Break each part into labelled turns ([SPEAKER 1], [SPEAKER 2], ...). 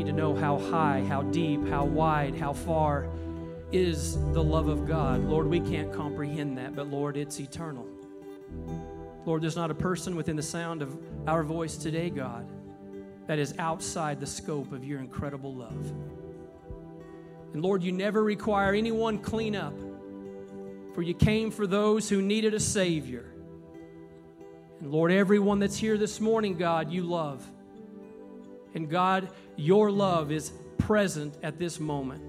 [SPEAKER 1] need to know how high, how deep, how wide, how far is the love of God. Lord, we can't comprehend that, but Lord, it's eternal. Lord, there's not a person within the sound of our voice today, God, that is outside the scope of your incredible love. And Lord, you never require anyone clean up, for you came for those who needed a Savior. And Lord, everyone that's here this morning, God, you love. And God, your love is present at this moment.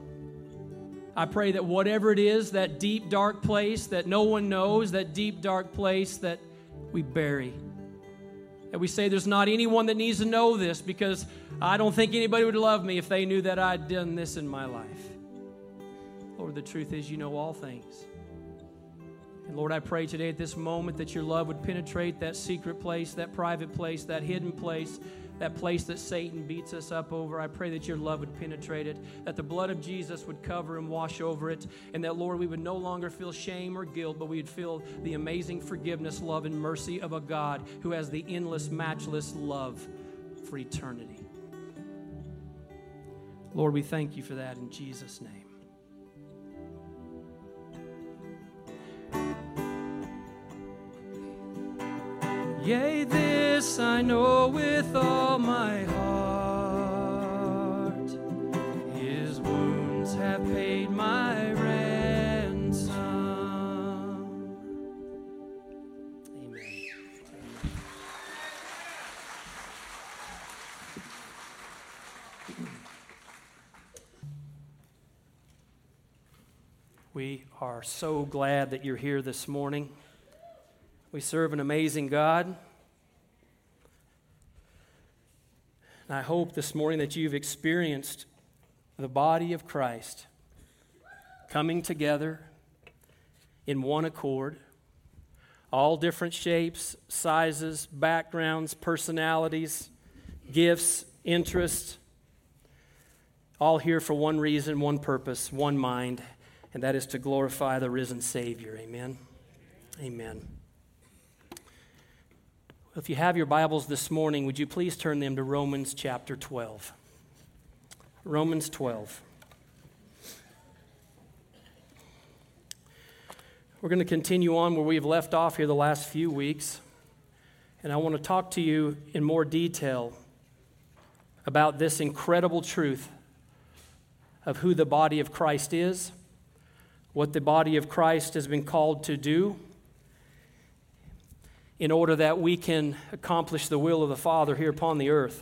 [SPEAKER 1] I pray that whatever it is, that deep, dark place that no one knows, that deep, dark place that we bury, that we say there's not anyone that needs to know this because I don't think anybody would love me if they knew that I'd done this in my life. Lord, the truth is, you know all things. And Lord, I pray today at this moment that your love would penetrate that secret place, that private place, that hidden place, that place that Satan beats us up over. I pray that your love would penetrate it, that the blood of Jesus would cover and wash over it, and that, Lord, we would no longer feel shame or guilt, but we would feel the amazing forgiveness, love, and mercy of a God who has the endless, matchless love for eternity. Lord, we thank you for that in Jesus' name. Yea, this I know with all my heart. His wounds have paid my ransom. Amen. We are so glad that you're here this morning. We serve an amazing God. And I hope this morning that you've experienced the body of Christ coming together in one accord, all different shapes, sizes, backgrounds, personalities, gifts, interests, all here for one reason, one purpose, one mind, and that is to glorify the risen Savior. Amen. Amen. If you have your Bibles this morning, would you please turn them to Romans chapter 12? Romans 12. We're going to continue on where we've left off here the last few weeks. And I want to talk to you in more detail about this incredible truth of who the body of Christ is, what the body of Christ has been called to do in order that we can accomplish the will of the Father here upon the earth.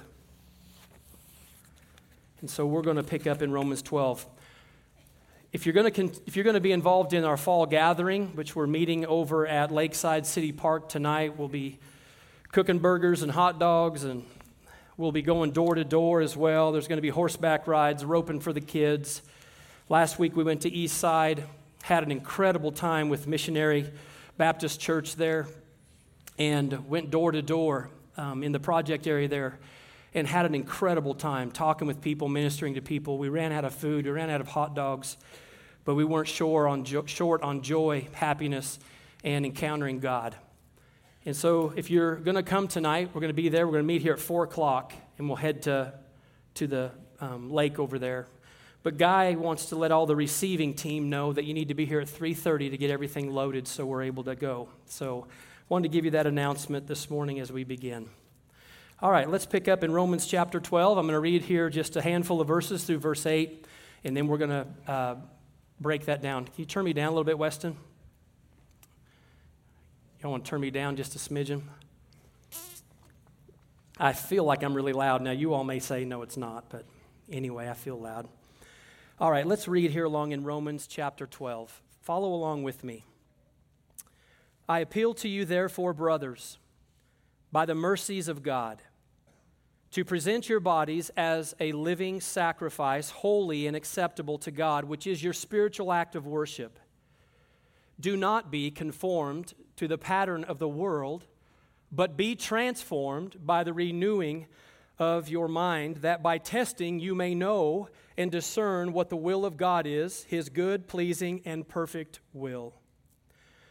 [SPEAKER 1] And so we're going to pick up in Romans 12. If you're, going to, if you're going to be involved in our fall gathering, which we're meeting over at Lakeside City Park tonight, we'll be cooking burgers and hot dogs, and we'll be going door to door as well. There's going to be horseback rides, roping for the kids. Last week we went to East Side, had an incredible time with Missionary Baptist Church there and went door to door um, in the project area there and had an incredible time talking with people, ministering to people. We ran out of food, we ran out of hot dogs, but we weren't short on, jo- short on joy, happiness, and encountering God. And so, if you're going to come tonight, we're going to be there. We're going to meet here at 4 o'clock, and we'll head to, to the um, lake over there. But Guy wants to let all the receiving team know that you need to be here at 3:30 to get everything loaded so we're able to go. So wanted to give you that announcement this morning as we begin. All right, let's pick up in Romans chapter 12. I'm going to read here just a handful of verses through verse 8, and then we're going to uh, break that down. Can you turn me down a little bit, Weston? Y'all want to turn me down just a smidgen? I feel like I'm really loud. Now, you all may say, no, it's not, but anyway, I feel loud. All right, let's read here along in Romans chapter 12. Follow along with me. I appeal to you, therefore, brothers, by the mercies of God, to present your bodies as a living sacrifice, holy and acceptable to God, which is your spiritual act of worship. Do not be conformed to the pattern of the world, but be transformed by the renewing of your mind, that by testing you may know and discern what the will of God is, his good, pleasing, and perfect will.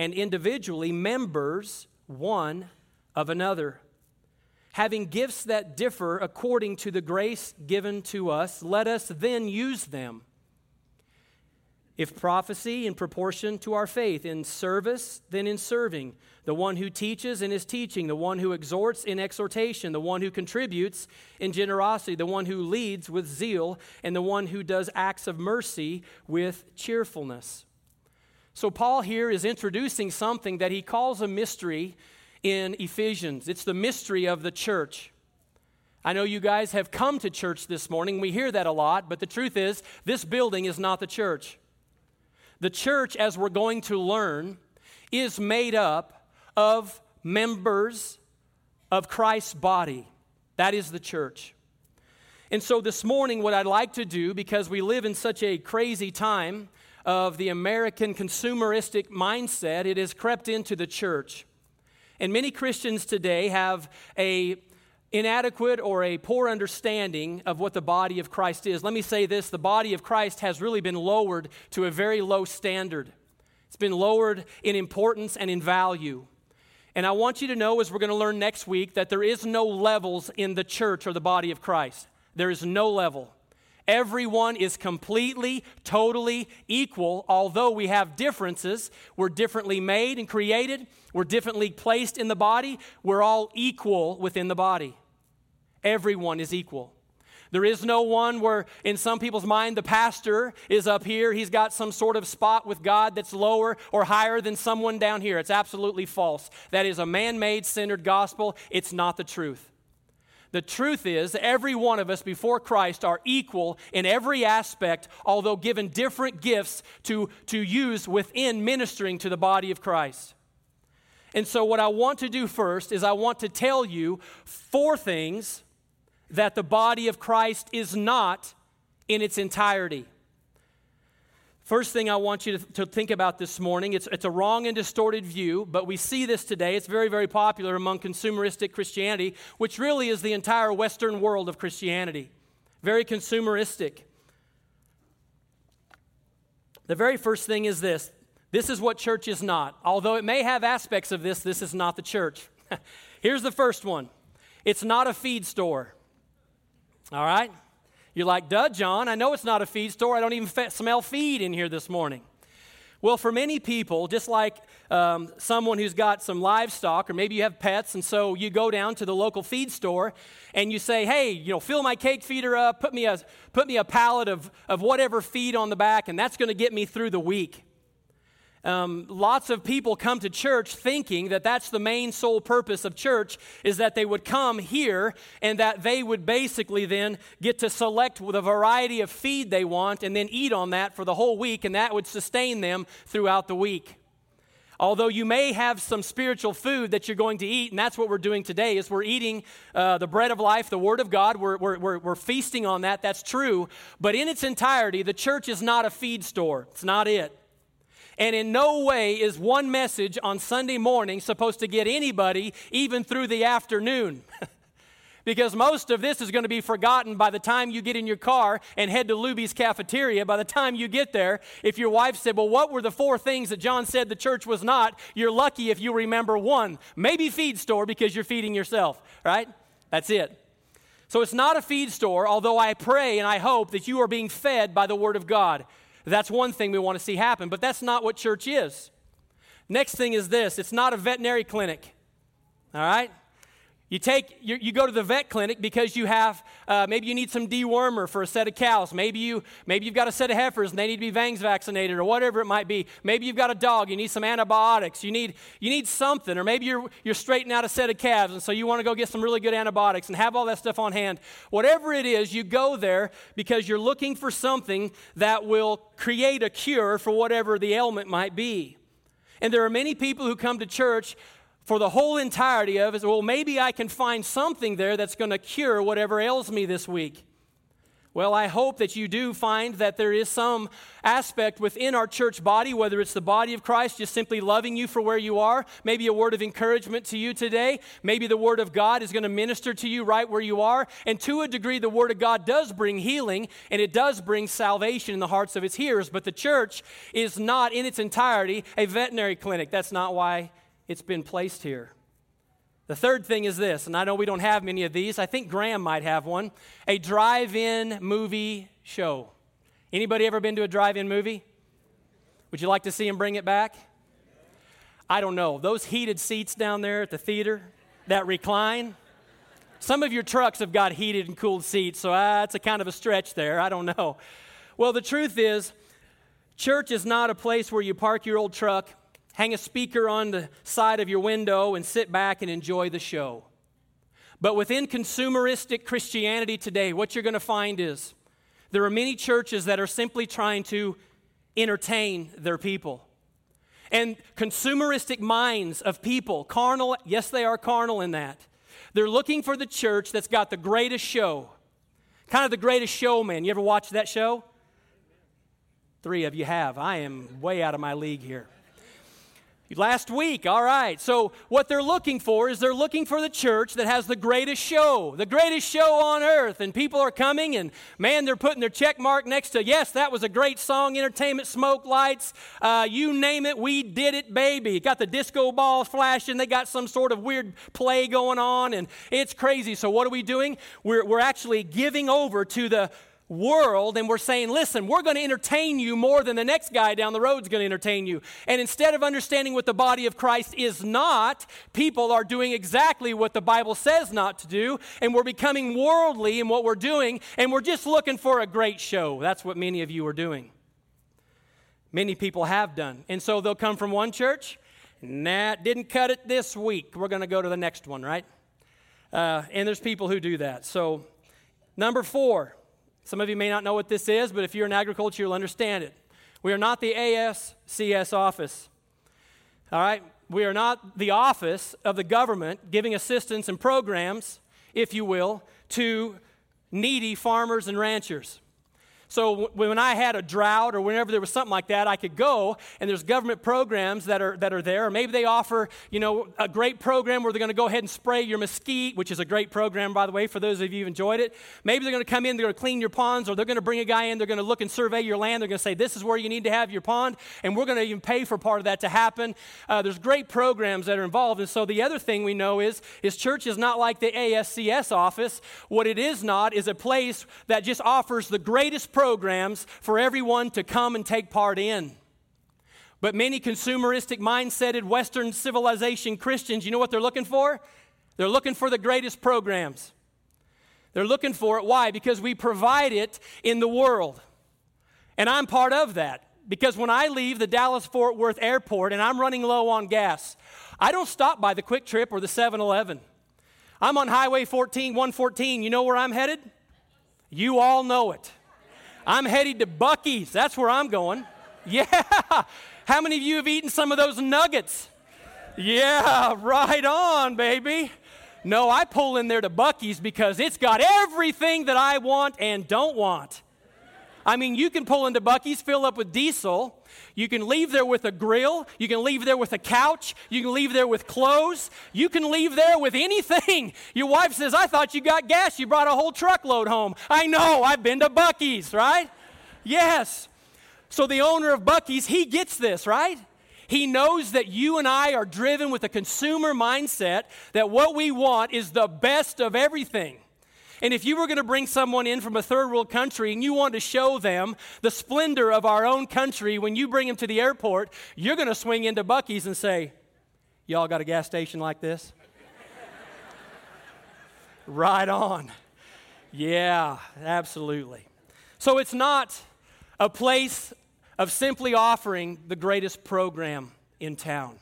[SPEAKER 1] and individually members one of another. Having gifts that differ according to the grace given to us, let us then use them. If prophecy, in proportion to our faith, in service, then in serving, the one who teaches in his teaching, the one who exhorts in exhortation, the one who contributes in generosity, the one who leads with zeal, and the one who does acts of mercy with cheerfulness. So, Paul here is introducing something that he calls a mystery in Ephesians. It's the mystery of the church. I know you guys have come to church this morning. We hear that a lot, but the truth is, this building is not the church. The church, as we're going to learn, is made up of members of Christ's body. That is the church. And so this morning, what I'd like to do, because we live in such a crazy time of the American consumeristic mindset, it has crept into the church. And many Christians today have a inadequate or a poor understanding of what the body of Christ is. Let me say this, the body of Christ has really been lowered to a very low standard. It's been lowered in importance and in value. And I want you to know, as we're going to learn next week, that there is no levels in the church or the body of Christ. There is no level. Everyone is completely, totally equal, although we have differences. We're differently made and created, we're differently placed in the body. We're all equal within the body. Everyone is equal. There is no one where, in some people's mind, the pastor is up here. He's got some sort of spot with God that's lower or higher than someone down here. It's absolutely false. That is a man made, centered gospel. It's not the truth. The truth is, every one of us before Christ are equal in every aspect, although given different gifts to, to use within ministering to the body of Christ. And so, what I want to do first is I want to tell you four things that the body of Christ is not in its entirety. First thing I want you to, to, think about this morning, it's, it's a wrong and distorted view, but we see this today. It's very, very popular among consumeristic Christianity, which really is the entire Western world of Christianity. Very consumeristic. The very first thing is this this is what church is not. Although it may have aspects of this, this is not the church. Here's the first one it's not a feed store. All right? You're like, duh, John, I know it's not a feed store. I don't even fe- smell feed in here this morning. Well, for many people, just like um, someone who's got some livestock, or maybe you have pets, and so you go down to the local feed store and you say, hey, you know, fill my cake feeder up, put me a, put me a pallet of, of whatever feed on the back, and that's going to get me through the week. Um, lots of people come to church thinking that that's the main sole purpose of church is that they would come here and that they would basically then get to select the variety of feed they want and then eat on that for the whole week and that would sustain them throughout the week. Although you may have some spiritual food that you're going to eat and that's what we're doing today is we're eating uh, the bread of life the word of god. We're, we're, we're, we're feasting on that. That's true. But in its entirety the church is not a feed store. It's not it and in no way is one message on Sunday morning supposed to get anybody even through the afternoon. because most of this is going to be forgotten by the time you get in your car and head to Luby's cafeteria. By the time you get there, if your wife said, Well, what were the four things that John said the church was not? You're lucky if you remember one. Maybe feed store because you're feeding yourself, right? That's it. So it's not a feed store, although I pray and I hope that you are being fed by the Word of God. That's one thing we want to see happen, but that's not what church is. Next thing is this it's not a veterinary clinic. All right? You take you, you, go to the vet clinic because you have uh, maybe you need some dewormer for a set of cows. Maybe you maybe you've got a set of heifers and they need to be vangs vaccinated or whatever it might be. Maybe you've got a dog. You need some antibiotics. You need you need something. Or maybe you're you're straightening out a set of calves and so you want to go get some really good antibiotics and have all that stuff on hand. Whatever it is, you go there because you're looking for something that will create a cure for whatever the ailment might be. And there are many people who come to church for the whole entirety of it, well, maybe I can find something there that's going to cure whatever ails me this week. Well, I hope that you do find that there is some aspect within our church body, whether it's the body of Christ just simply loving you for where you are, maybe a word of encouragement to you today, maybe the Word of God is going to minister to you right where you are. And to a degree, the Word of God does bring healing and it does bring salvation in the hearts of its hearers, but the church is not in its entirety a veterinary clinic. That's not why it's been placed here. The third thing is this, and I know we don't have many of these. I think Graham might have one. A drive-in movie show. Anybody ever been to a drive-in movie? Would you like to see him bring it back? I don't know. Those heated seats down there at the theater that recline. Some of your trucks have got heated and cooled seats, so ah, that's a kind of a stretch there. I don't know. Well, the truth is, church is not a place where you park your old truck hang a speaker on the side of your window and sit back and enjoy the show. But within consumeristic Christianity today, what you're going to find is there are many churches that are simply trying to entertain their people. And consumeristic minds of people, carnal, yes, they are carnal in that. They're looking for the church that's got the greatest show, kind of the greatest showman. You ever watch that show? Three of you have. I am way out of my league here. Last week, all right. So, what they're looking for is they're looking for the church that has the greatest show, the greatest show on earth. And people are coming, and man, they're putting their check mark next to, yes, that was a great song, entertainment, smoke lights, uh, you name it, we did it, baby. Got the disco balls flashing, they got some sort of weird play going on, and it's crazy. So, what are we doing? We're, we're actually giving over to the world and we're saying, listen, we're going to entertain you more than the next guy down the road is going to entertain you. And instead of understanding what the body of Christ is not, people are doing exactly what the Bible says not to do. And we're becoming worldly in what we're doing. And we're just looking for a great show. That's what many of you are doing. Many people have done. And so they'll come from one church. Nah, didn't cut it this week. We're going to go to the next one, right? Uh, and there's people who do that. So, number four, some of you may not know what this is, but if you're in agriculture, you'll understand it. We are not the ASCS office. All right? We are not the office of the government giving assistance and programs, if you will, to needy farmers and ranchers. So when I had a drought or whenever there was something like that, I could go and there's government programs that are, that are there. Or maybe they offer, you know, a great program where they're going to go ahead and spray your mesquite, which is a great program, by the way, for those of you who've enjoyed it. Maybe they're going to come in, they're going to clean your ponds, or they're going to bring a guy in, they're going to look and survey your land. They're going to say, this is where you need to have your pond, and we're going to even pay for part of that to happen. Uh, there's great programs that are involved. And so the other thing we know is, is church is not like the ASCS office. What it is not is a place that just offers the greatest programs for everyone to come and take part in. But many consumeristic mindseted Western civilization Christians, you know what they're looking for? They're looking for the greatest programs. They're looking for it. Why? Because we provide it in the world. And I'm part of that. Because when I leave the Dallas Fort Worth airport and I'm running low on gas, I don't stop by the QuikTrip or the 7 Eleven. I'm on Highway 14, 114. You know where I'm headed? You all know it. I'm headed to Buc-ee's. That's where I'm going. Yeah. How many of you have eaten some of those nuggets? Yeah, right on, baby. No, I pull in there to Buc-ee's because it's got everything that I want and don't want. I mean, you can pull into Buc-ee's, fill up with diesel. You can leave there with a grill. You can leave there with a couch. You can leave there with clothes. You can leave there with anything. Your wife says, I thought you got gas. You brought a whole truckload home. I know. I've been to Buc-ee's, right? Yes. So the owner of Buc-ee's, he gets this, right? He knows that you and I are driven with a consumer mindset that what we want is the best of everything. And if you were going to bring someone in from a third world country and you want to show them the splendor of our own country when you bring them to the airport, you're going to swing into Buc-ee's and say, Y'all got a gas station like this? right on. Yeah, absolutely. So it's not a place of simply offering the greatest program in town.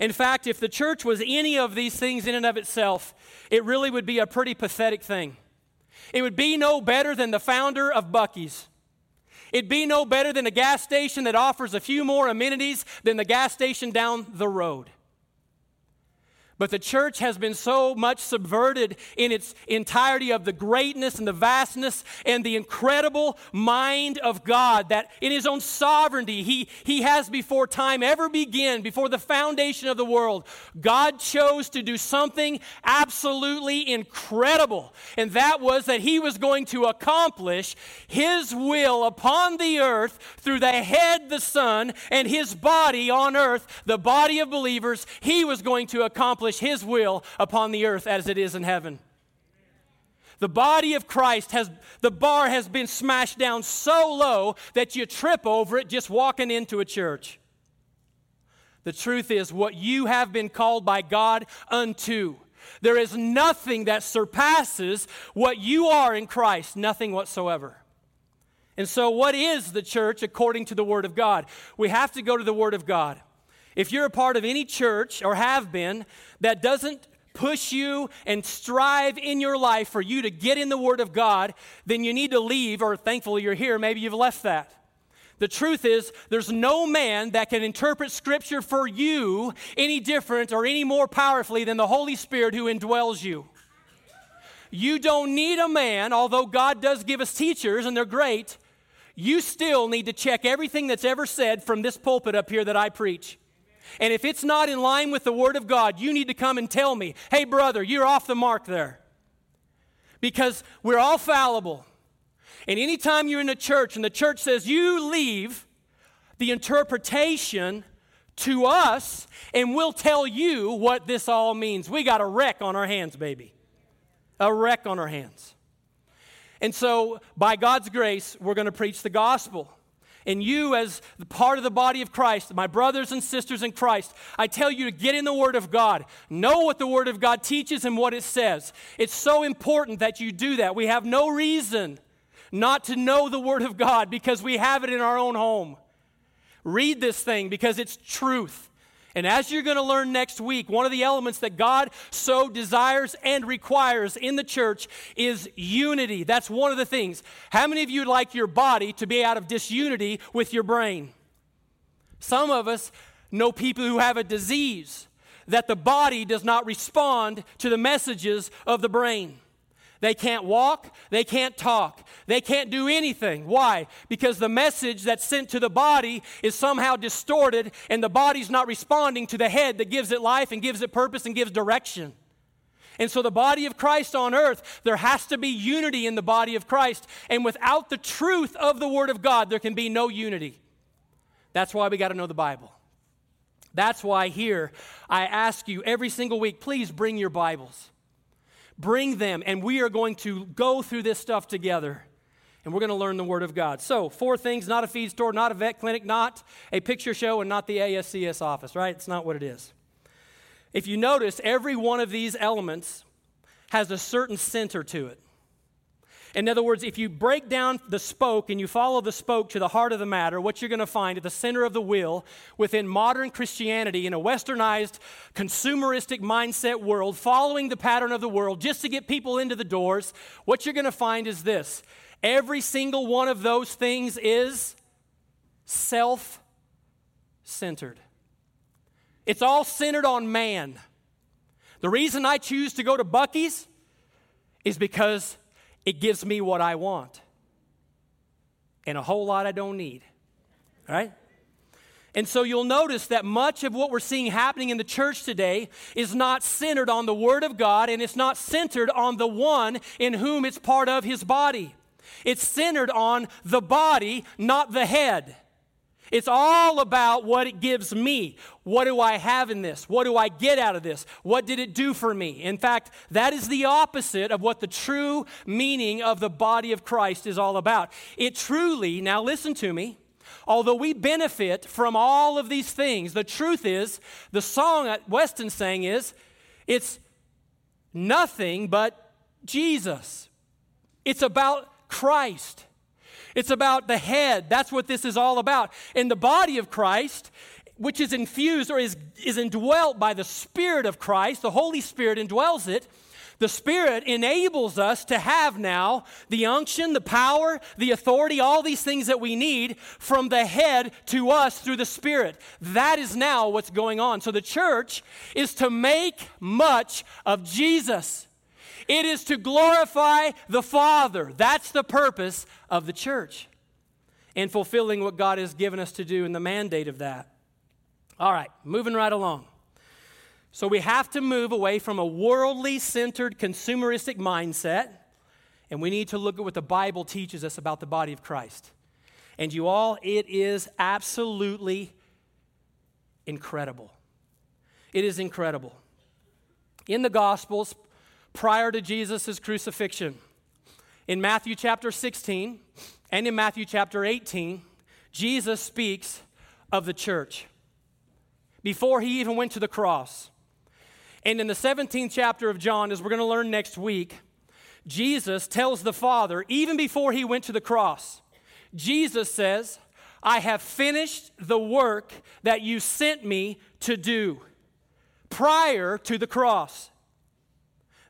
[SPEAKER 1] In fact, if the church was any of these things in and of itself, it really would be a pretty pathetic thing. It would be no better than the founder of Buc-ee's. It'd be no better than a gas station that offers a few more amenities than the gas station down the road. But the church has been so much subverted in its entirety of the greatness and the vastness and the incredible mind of God that in his own sovereignty, he, he has before time ever began, before the foundation of the world, God chose to do something absolutely incredible. And that was that he was going to accomplish his will upon the earth through the head, the Son, and his body on earth, the body of believers. He was going to accomplish accomplish His will upon the earth as it is in heaven. The body of Christ has, the bar has been smashed down so low that you trip over it just walking into a church. The truth is, what you have been called by God unto. There is nothing that surpasses what you are in Christ, nothing whatsoever. And so, what is the church according to the Word of God? We have to go to the Word of God. If you're a part of any church or have been that doesn't push you and strive in your life for you to get in the Word of God, then you need to leave, or thankfully you're here, maybe you've left that. The truth is, there's no man that can interpret Scripture for you any different or any more powerfully than the Holy Spirit who indwells you. You don't need a man, although God does give us teachers and they're great. You still need to check everything that's ever said from this pulpit up here that I preach. And if it's not in line with the Word of God, you need to come and tell me, hey, brother, you're off the mark there. Because we're all fallible. And anytime you're in a church and the church says you leave the interpretation to us and we'll tell you what this all means, we got a wreck on our hands, baby. A wreck on our hands. And so, by God's grace, we're going to preach the gospel and you, as part of the body of Christ, my brothers and sisters in Christ, I tell you to get in the Word of God. Know what the Word of God teaches and what it says. It's so important that you do that. We have no reason not to know the Word of God because we have it in our own home. Read this thing because it's truth. And as you're going to learn next week, one of the elements that God so desires and requires in the church is unity. That's one of the things. How many of you like your body to be out of disunity with your brain? Some of us know people who have a disease that the body does not respond to the messages of the brain. They can't walk, they can't talk, they can't do anything. Why? Because the message that's sent to the body is somehow distorted, and the body's not responding to the head that gives it life and gives it purpose and gives direction. And so, the body of Christ on earth, there has to be unity in the body of Christ. And without the truth of the Word of God, there can be no unity. That's why we got to know the Bible. That's why here I ask you every single week please bring your Bibles. Bring them, and we are going to go through this stuff together. And we're going to learn the Word of God. So, four things not a feed store, not a vet clinic, not a picture show, and not the ASCS office, right? It's not what it is. If you notice, every one of these elements has a certain center to it. In other words, if you break down the spoke and you follow the spoke to the heart of the matter, what you're going to find at the center of the wheel within modern Christianity in a westernized, consumeristic mindset world, following the pattern of the world just to get people into the doors, what you're going to find is this every single one of those things is self centered. It's all centered on man. The reason I choose to go to Buc-ee's is because it gives me what I want and a whole lot I don't need. Right? And so you'll notice that much of what we're seeing happening in the church today is not centered on the Word of God and it's not centered on the one in whom it's part of His body. It's centered on the body, not the head. It's all about what it gives me. What do I have in this? What do I get out of this? What did it do for me? In fact, that is the opposite of what the true meaning of the body of Christ is all about. It truly, now listen to me, although we benefit from all of these things, the truth is, the song that Weston sang is, it's nothing but Jesus. It's about Christ. It's about the head. That's what this is all about. In the body of Christ, which is infused or is, is indwelt by the Spirit of Christ, the Holy Spirit indwells it. The Spirit enables us to have now the unction, the power, the authority, all these things that we need from the head to us through the Spirit. That is now what's going on. So the church is to make much of Jesus, it is to glorify the Father. That's the purpose of the church and fulfilling what God has given us to do in the mandate of that. All right, moving right along. So we have to move away from a worldly centered, consumeristic mindset, and we need to look at what the Bible teaches us about the body of Christ. And you all, it is absolutely incredible. It is incredible. In the Gospels, prior to Jesus' crucifixion, in Matthew chapter 16 and in Matthew chapter 18, Jesus speaks of the church before he even went to the cross. And in the 17th chapter of John, as we're going to learn next week, Jesus tells the Father, even before he went to the cross, Jesus says, I have finished the work that you sent me to do prior to the cross.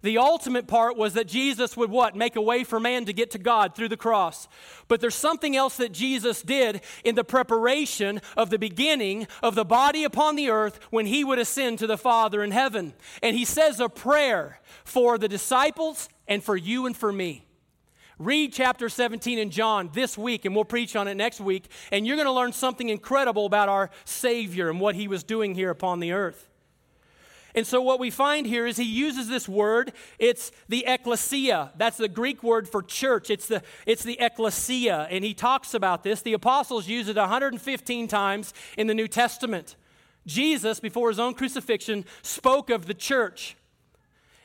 [SPEAKER 1] The ultimate part was that Jesus would what? Make a way for man to get to God through the cross. But there's something else that Jesus did in the preparation of the beginning of the body upon the earth when he would ascend to the Father in heaven. And he says a prayer for the disciples and for you and for me. Read chapter 17 in John this week, and we'll preach on it next week. And you're going to learn something incredible about our Savior and what he was doing here upon the earth. And so, what we find here is he uses this word. It's the ecclesia. That's the Greek word for church. It's the, it's the ecclesia. And he talks about this. The apostles use it 115 times in the New Testament. Jesus, before his own crucifixion, spoke of the church.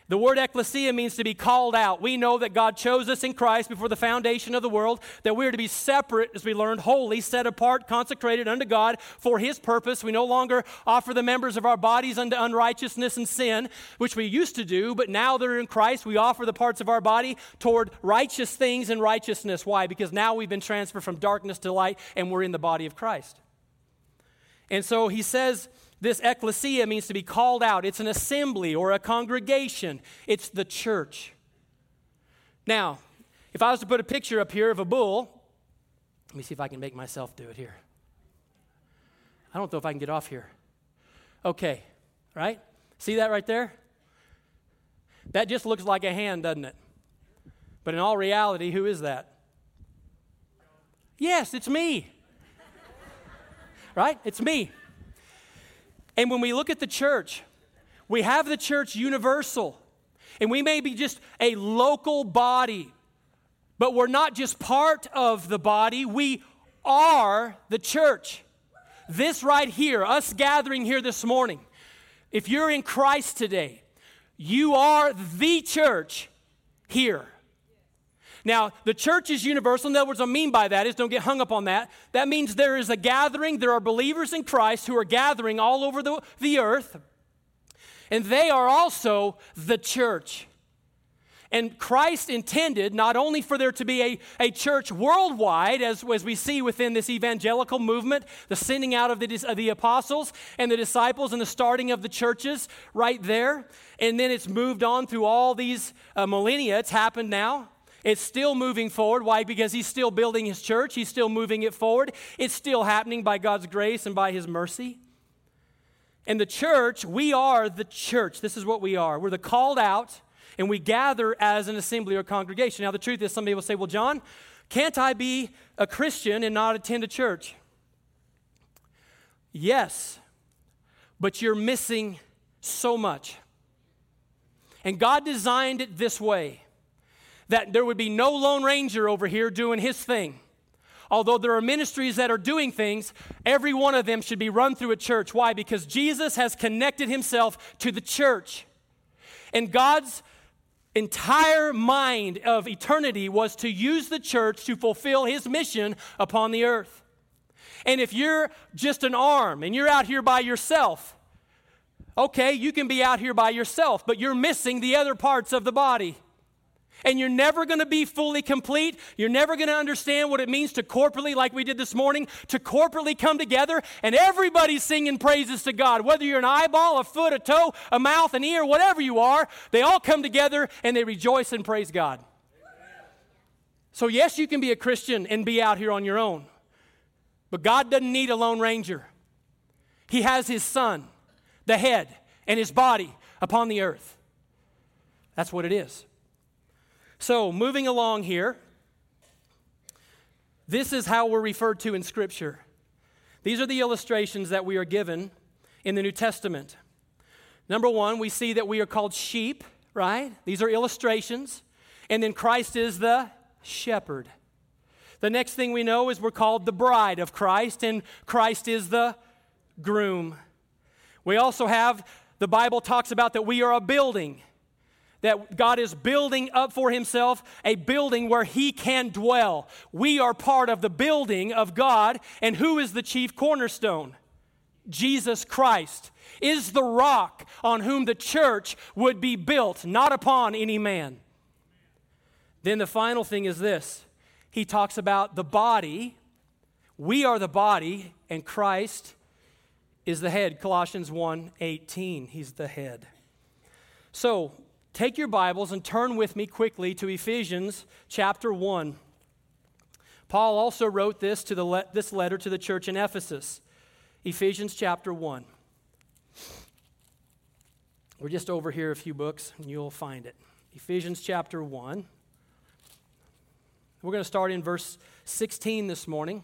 [SPEAKER 1] The word ecclesia means to be called out. We know that God chose us in Christ before the foundation of the world, that we are to be separate, as we learned, holy, set apart, consecrated unto God for His purpose. We no longer offer the members of our bodies unto unrighteousness and sin, which we used to do, but now that are in Christ, we offer the parts of our body toward righteous things and righteousness. Why? Because now we've been transferred from darkness to light and we're in the body of Christ. And so He says, this ecclesia means to be called out. It's an assembly or a congregation, it's the church. Now, if I was to put a picture up here of a bull, let me see if I can make myself do it here. I don't know if I can get off here. Okay, right? See that right there? That just looks like a hand, doesn't it? But in all reality, who is that? Yes, it's me. right? It's me. And when we look at the church, we have the church universal, and we may be just a local body, but we're not just part of the body, we are the church. This right here, us gathering here this morning, if you're in Christ today, you are the church here. Now, the church is universal. In other words, what I mean by that is don't get hung up on that. That means there is a gathering, there are believers in Christ who are gathering all over the, the earth, and they are also the church. And Christ intended not only for there to be a, a church worldwide, as, as we see within this evangelical movement, the sending out of the, of the apostles and the disciples and the starting of the churches right there. And then it's moved on through all these uh, millennia. It's happened now. It's still moving forward. Why? Because he's still building his church, he's still moving it forward. It's still happening by God's grace and by his mercy. And the church, we are the church. This is what we are. We're the called out, and we gather as an assembly or congregation. Now, the truth is, some people say, well, John, can't I be a Christian and not attend a church? Yes, but you're missing so much. And God designed it this way that there would be no Lone Ranger over here doing his thing. Although there are ministries that are doing things, every one of them should be run through a church. Why? Because Jesus has connected himself to the church. And God's entire mind of eternity was to use the church to fulfill his mission upon the earth. And if you're just an arm and you're out here by yourself, okay, you can be out here by yourself, but you're missing the other parts of the body. And you're never going to be fully complete. You're never going to understand what it means to corporately, like we did this morning, to corporately come together and everybody's singing praises to God. Whether you're an eyeball, a foot, a toe, a mouth, an ear, whatever you are, they all come together and they rejoice and praise God. So, yes, you can be a Christian and be out here on your own, but God doesn't need a Lone Ranger. He has His Son, the head, and His body upon the earth. That's what it is. So, moving along here, this is how we're referred to in Scripture. These are the illustrations that we are given in the New Testament. Number one, we see that we are called sheep, right? These are illustrations. And then Christ is the shepherd. The next thing we know is we're called the bride of Christ, and Christ is the groom. We also have, the Bible talks about that we are a building that God is building up for himself a building where he can dwell. We are part of the building of God, and who is the chief cornerstone? Jesus Christ is the rock on whom the church would be built, not upon any man. Then the final thing is this he talks about the body. We are the body, and Christ is the head. Colossians 1 18. He's the head. So, Take your Bibles and turn with me quickly to Ephesians chapter 1. Paul also wrote this, to the le- this letter to the church in Ephesus. Ephesians chapter 1. We're just over here a few books, and you'll find it. Ephesians chapter 1. We're going to start in verse 16 this morning.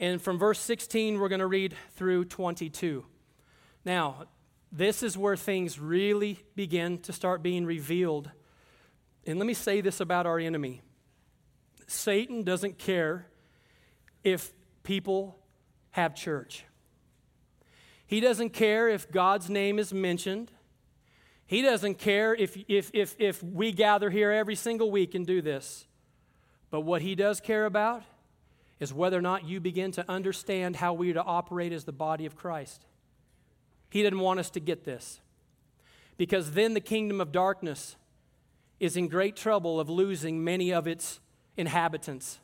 [SPEAKER 1] And from verse 16, we're going to read through 22. Now, this is where things really begin to start being revealed. And let me say this about our enemy Satan doesn't care if people have church, he doesn't care if God's name is mentioned. He doesn't care if, if, if, if we gather here every single week and do this. But what he does care about is whether or not you begin to understand how we are to operate as the body of Christ. He didn't want us to get this. Because then the kingdom of darkness is in great trouble of losing many of its inhabitants.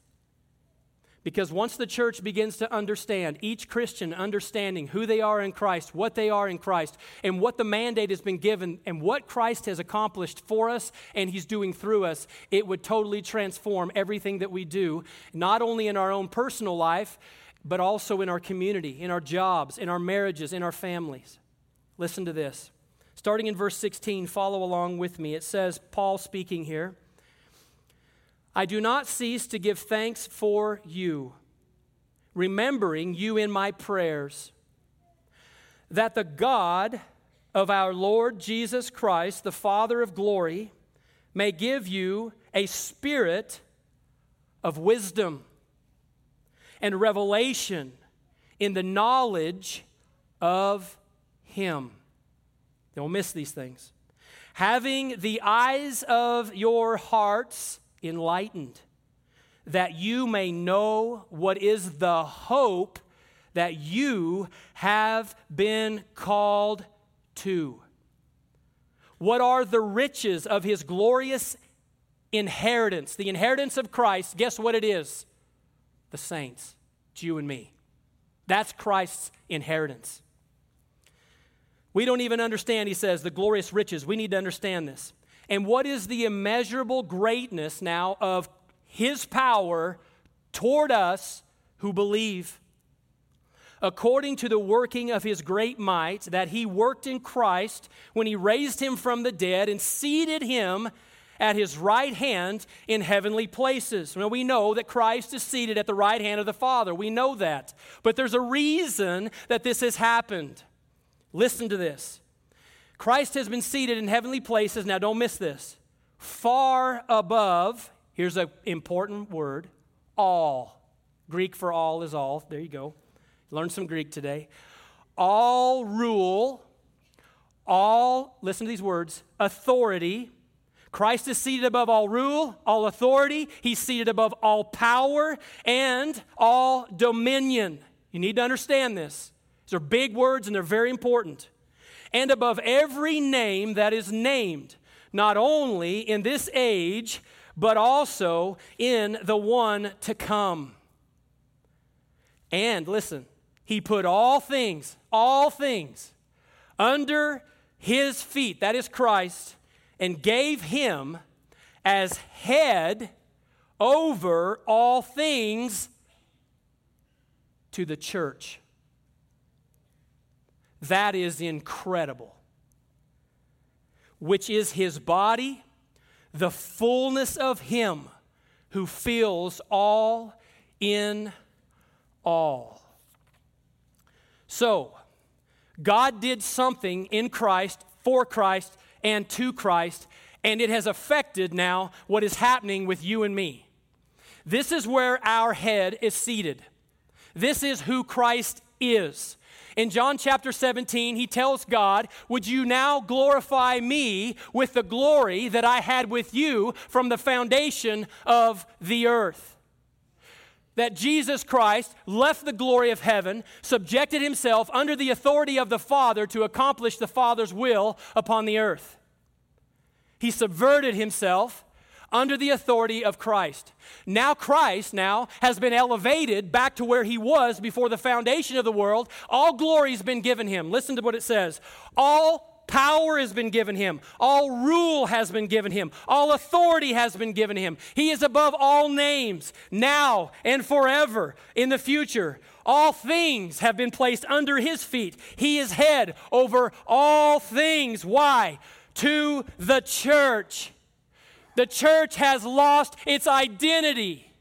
[SPEAKER 1] Because once the church begins to understand, each Christian understanding who they are in Christ, what they are in Christ, and what the mandate has been given, and what Christ has accomplished for us and He's doing through us, it would totally transform everything that we do, not only in our own personal life, but also in our community, in our jobs, in our marriages, in our families. Listen to this. Starting in verse 16, follow along with me. It says, Paul speaking here, I do not cease to give thanks for you, remembering you in my prayers, that the God of our Lord Jesus Christ, the Father of glory, may give you a spirit of wisdom and revelation in the knowledge of Him. Don't miss these things. Having the eyes of your hearts enlightened, that you may know what is the hope that you have been called to. What are the riches of his glorious inheritance? The inheritance of Christ, guess what it is? The saints. You and me. That's Christ's inheritance. We don't even understand, he says, the glorious riches. We need to understand this. And what is the immeasurable greatness now of his power toward us who believe? According to the working of his great might that he worked in Christ when he raised him from the dead and seated him at his right hand in heavenly places. Now, we know that Christ is seated at the right hand of the Father. We know that. But there's a reason that this has happened. Listen to this Christ has been seated in heavenly places. Now, don't miss this. Far above, here's an important word, all. Greek for all is all. There you go. Learn some Greek today. All rule, all, listen to these words, authority, Christ is seated above all rule, all authority. He's seated above all power and all dominion. You need to understand this. These are big words and they're very important. And above every name that is named, not only in this age, but also in the one to come. And listen, he put all things, all things, under his feet, that is Christ, and gave him as head over all things to the church. That is incredible. Which is his body, the fullness of him who fills all in all. So, God did something in Christ, for Christ, and to Christ, and it has affected now what is happening with you and me. This is where our head is seated. This is who Christ is. In John chapter 17, he tells God, Would you now glorify me with the glory that I had with you from the foundation of the earth? That Jesus Christ left the glory of heaven, subjected himself under the authority of the Father to accomplish the Father's will upon the earth. He subverted himself under the authority of Christ. Now, Christ now has been elevated back to where he was before the foundation of the world. All glory has been given him. Listen to what it says. All Power has been given him. All rule has been given him. All authority has been given him. He is above all names, now and forever, in the future. All things have been placed under his feet. He is head over all things. Why? To the church the church has lost its identity.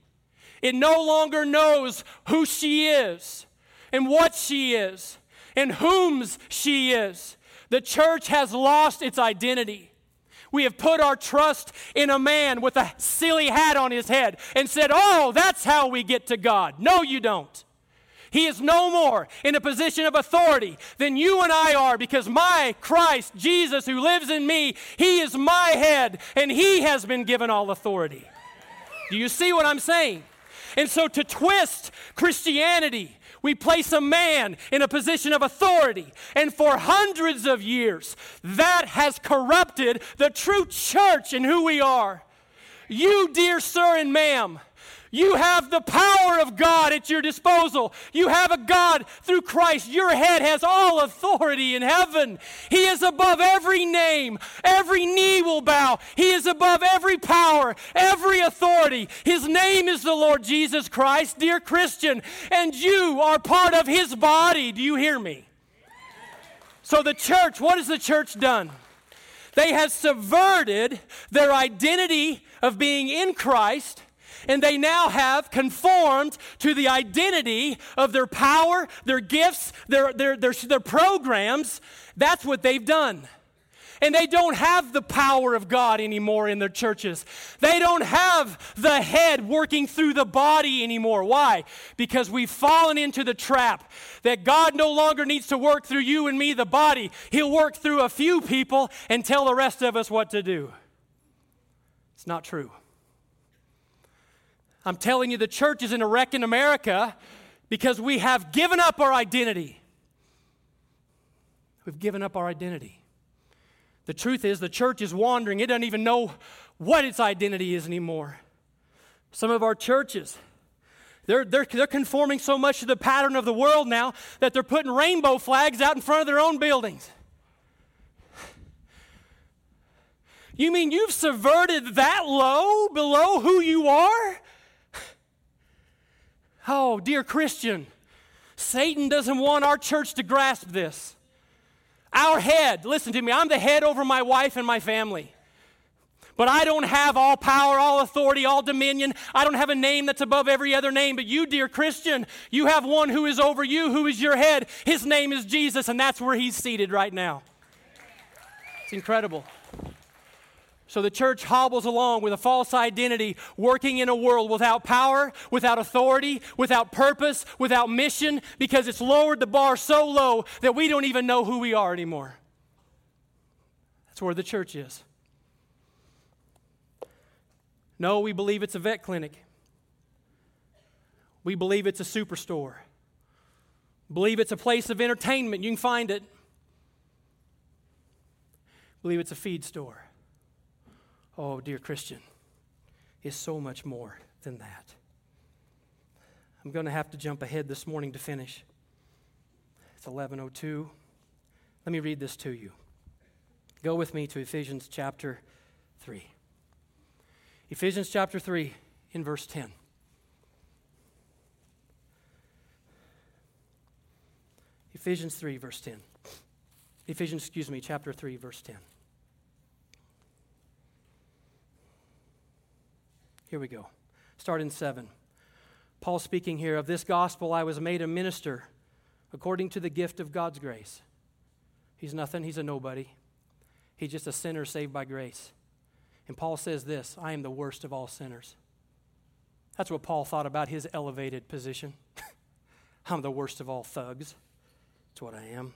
[SPEAKER 1] It no longer knows who she is and what she is and whom's she is. The church has lost its identity. We have put our trust in a man with a silly hat on his head and said, Oh, that's how we get to God. No, you don't. He is no more in a position of authority than you and I are because my Christ, Jesus, who lives in me, He is my head and He has been given all authority. Do you see what I'm saying? And so to twist Christianity, we place a man in a position of authority. And for hundreds of years, that has corrupted the true church and who we are. You, dear sir and ma'am, you have the power of God at your disposal. You have a God through Christ. Your head has all authority in heaven. He is above every name. Every knee will bow. He is above every power, every authority. His name is the Lord Jesus Christ, dear Christian, and you are part of his body. Do you hear me? So, the church, what has the church done? They have subverted their identity of being in Christ and they now have conformed to the identity of their power, their gifts, their, their, their, their programs. That's what they've done. And they don't have the power of God anymore in their churches. They don't have the head working through the body anymore. Why? Because we've fallen into the trap that God no longer needs to work through you and me, the body. He'll work through a few people and tell the rest of us what to do. It's not true. I'm telling you, the church is in a wreck in America because we have given up our identity. We've given up our identity. The truth is, the church is wandering. It doesn't even know what its identity is anymore. Some of our churches, they're, they're, they're conforming so much to the pattern of the world now that they're putting rainbow flags out in front of their own buildings. You mean you've subverted that low below who you are? Oh, dear Christian, Satan doesn't want our church to grasp this. Our head, listen to me, I'm the head over my wife and my family. But I don't have all power, all authority, all dominion. I don't have a name that's above every other name. But you, dear Christian, you have one who is over you, who is your head. His name is Jesus, and that's where he's seated right now. It's incredible. So the church hobbles along with a false identity, working in a world without power, without authority, without purpose, without mission, because it's lowered the bar so low that we don't even know who we are anymore. That's where the church is. No, we believe it's a vet clinic. We believe it's a superstore. Believe it's a place of entertainment. You can find it. Believe it's a feed store. Oh, dear Christian, is so much more than that. I'm going to have to jump ahead this morning to finish. It's 11:02. Let me read this to you. Go with me to Ephesians chapter 3. Ephesians chapter 3 in verse 10. Ephesians 3 verse 10. Ephesians, excuse me, chapter 3 verse 10. Here we go. Start in 7. Paul speaking here of this gospel I was made a minister according to the gift of God's grace. He's nothing, he's a nobody. He's just a sinner saved by grace. And Paul says this I am the worst of all sinners. That's what Paul thought about his elevated position. I'm the worst of all thugs. That's what I am.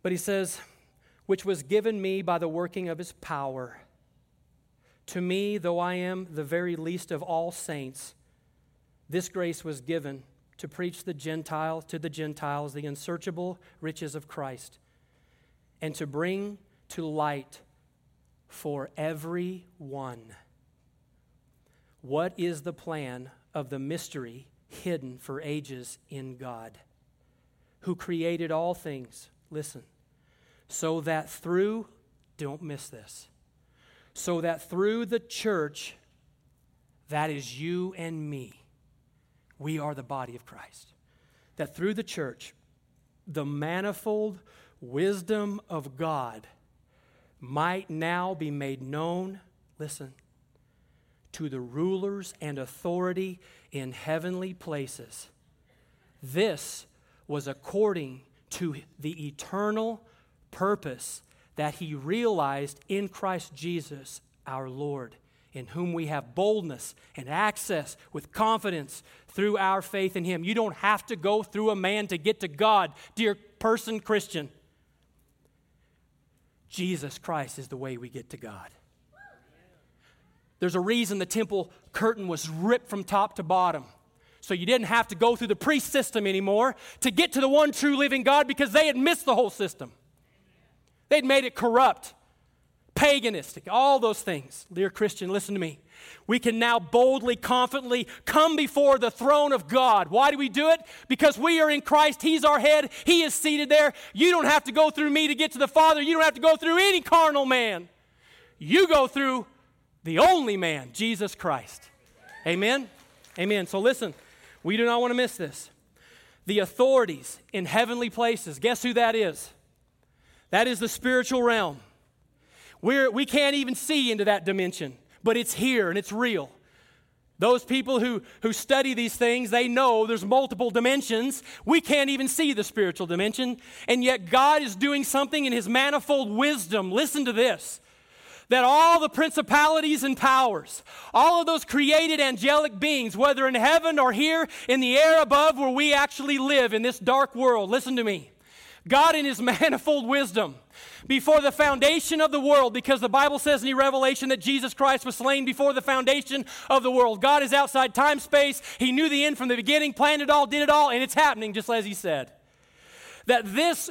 [SPEAKER 1] But he says, which was given me by the working of his power. To me, though I am the very least of all saints, this grace was given to preach the Gentile to the Gentiles the unsearchable riches of Christ and to bring to light for every one what is the plan of the mystery hidden for ages in God who created all things? Listen. So that through don't miss this so that through the church that is you and me we are the body of Christ. That through the church, the manifold wisdom of God might now be made known, listen, to the rulers and authority in heavenly places. This was according to the eternal purpose that he realized in Christ Jesus our Lord in whom we have boldness and access with confidence through our faith in Him. You don't have to go through a man to get to God, dear person Christian. Jesus Christ is the way we get to God. There's a reason the temple curtain was ripped from top to bottom. So you didn't have to go through the priest system anymore to get to the one true living God because they had missed the whole system. They'd made it corrupt paganistic, all those things. Dear Christian, listen to me. We can now boldly, confidently come before the throne of God. Why do we do it? Because we are in Christ. He's our head. He is seated there. You don't have to go through me to get to the Father. You don't have to go through any carnal man. You go through the only man, Jesus Christ. Amen? Amen. So listen, we do not want to miss this. The authorities in heavenly places, guess who that is? That is the spiritual realm. We're, we can't even see into that dimension, but it's here and it's real. Those people who, who study these things, they know there's multiple dimensions. We can't even see the spiritual dimension. And yet, God is doing something in His manifold wisdom. Listen to this that all the principalities and powers, all of those created angelic beings, whether in heaven or here in the air above where we actually live in this dark world, listen to me. God, in His manifold wisdom, before the foundation of the world, because the Bible says in Revelation that Jesus Christ was slain before the foundation of the world. God is outside time space. He knew the end from the beginning, planned it all, did it all, and it's happening just as He said. That this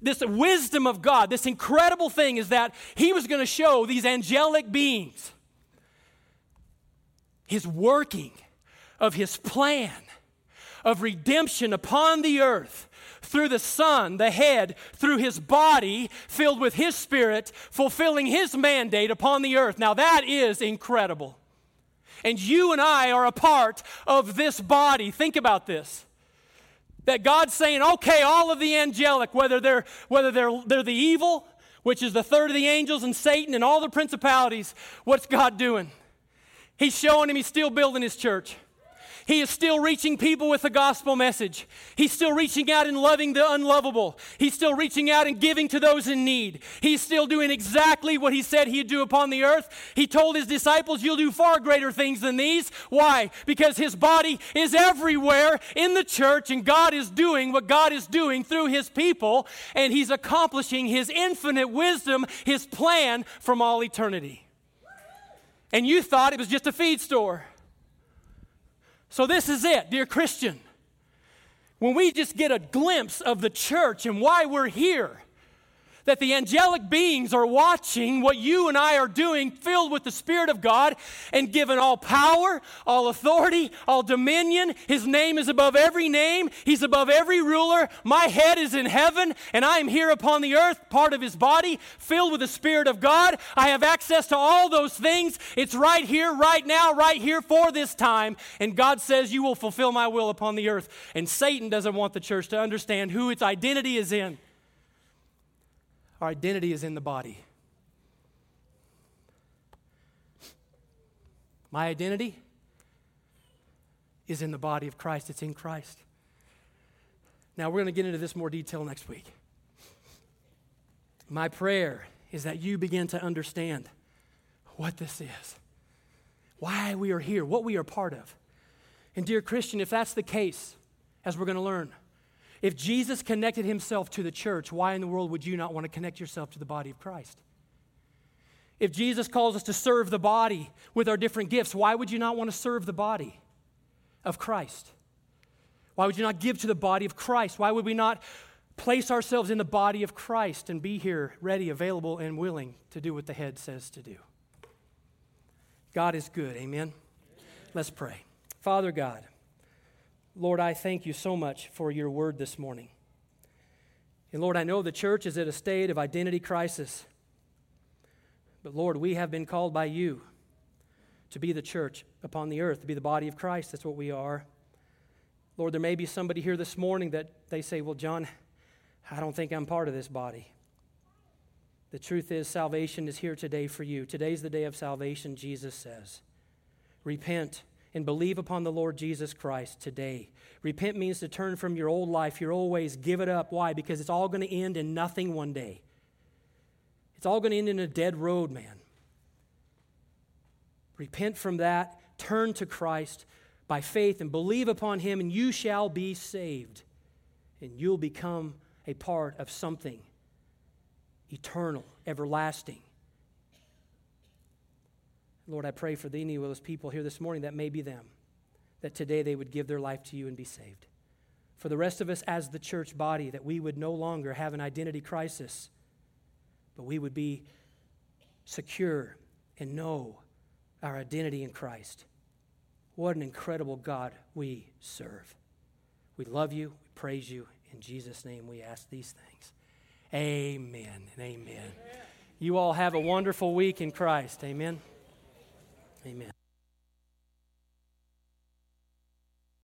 [SPEAKER 1] this wisdom of God, this incredible thing is that He was going to show these angelic beings His working of His plan of redemption upon the earth through the Son, the head, through his body, filled with his spirit, fulfilling his mandate upon the earth. Now that is incredible. And you and I are a part of this body. Think about this. That God's saying, okay, all of the angelic, whether they're whether they're they're the evil, which is the third of the angels, and Satan and all the principalities, what's God doing? He's showing him he's still building his church. He is still reaching people with the gospel message. He's still reaching out and loving the unlovable. He's still reaching out and giving to those in need. He's still doing exactly what he said he'd do upon the earth. He told his disciples, You'll do far greater things than these. Why? Because his body is everywhere in the church, and God is doing what God is doing through his people, and he's accomplishing his infinite wisdom, his plan from all eternity. And you thought it was just a feed store. So, this is it, dear Christian. When we just get a glimpse of the church and why we're here, that the angelic beings are watching what you and I are doing, filled with the Spirit of God, and given all power, all authority, all dominion. His name is above every name, He's above every ruler. My head is in heaven, and I am here upon the earth, part of His body, filled with the Spirit of God. I have access to all those things. It's right here, right now, right here for this time. And God says, You will fulfill my will upon the earth. And Satan doesn't want the church to understand who its identity is in. Our identity is in the body. My identity is in the body of Christ, it's in Christ. Now, we're going to get into this more detail next week. My prayer is that you begin to understand what this is, why we are here, what we are part of. And, dear Christian, if that's the case, as we're going to learn, if Jesus connected himself to the church, why in the world would you not want to connect yourself to the body of Christ? If Jesus calls us to serve the body with our different gifts, why would you not want to serve the body of Christ? Why would you not give to the body of Christ? Why would we not place ourselves in the body of Christ and be here ready, available, and willing to do what the head says to do? God is good. Amen. Let's pray. Father God, Lord, I thank you so much for your word this morning. And Lord, I know the church is at a state of identity crisis. But Lord, we have been called by you to be the church upon the earth, to be the body of Christ. That's what we are. Lord, there may be somebody here this morning that they say, Well, John, I don't think I'm part of this body. The truth is, salvation is here today for you. Today's the day of salvation, Jesus says. Repent and believe upon the Lord Jesus Christ today. Repent means to turn from your old life, your old ways, give it up. Why? Because it's all going to end in nothing one day. It's all going to end in a dead road, man. Repent from that, turn to Christ by faith, and believe upon Him, and you shall be saved. And you'll become a part of something eternal, everlasting. Lord, I pray for any of those people here this morning that may be them, that today they would give their life to you and be saved. For the rest of us as the church body, that we would no longer have an identity crisis, but we would be secure and know our identity in Christ. What an incredible God we serve. We love you, we praise you. In Jesus' name we ask these things. Amen and amen. amen. You all have a wonderful week in Christ. Amen. Amen.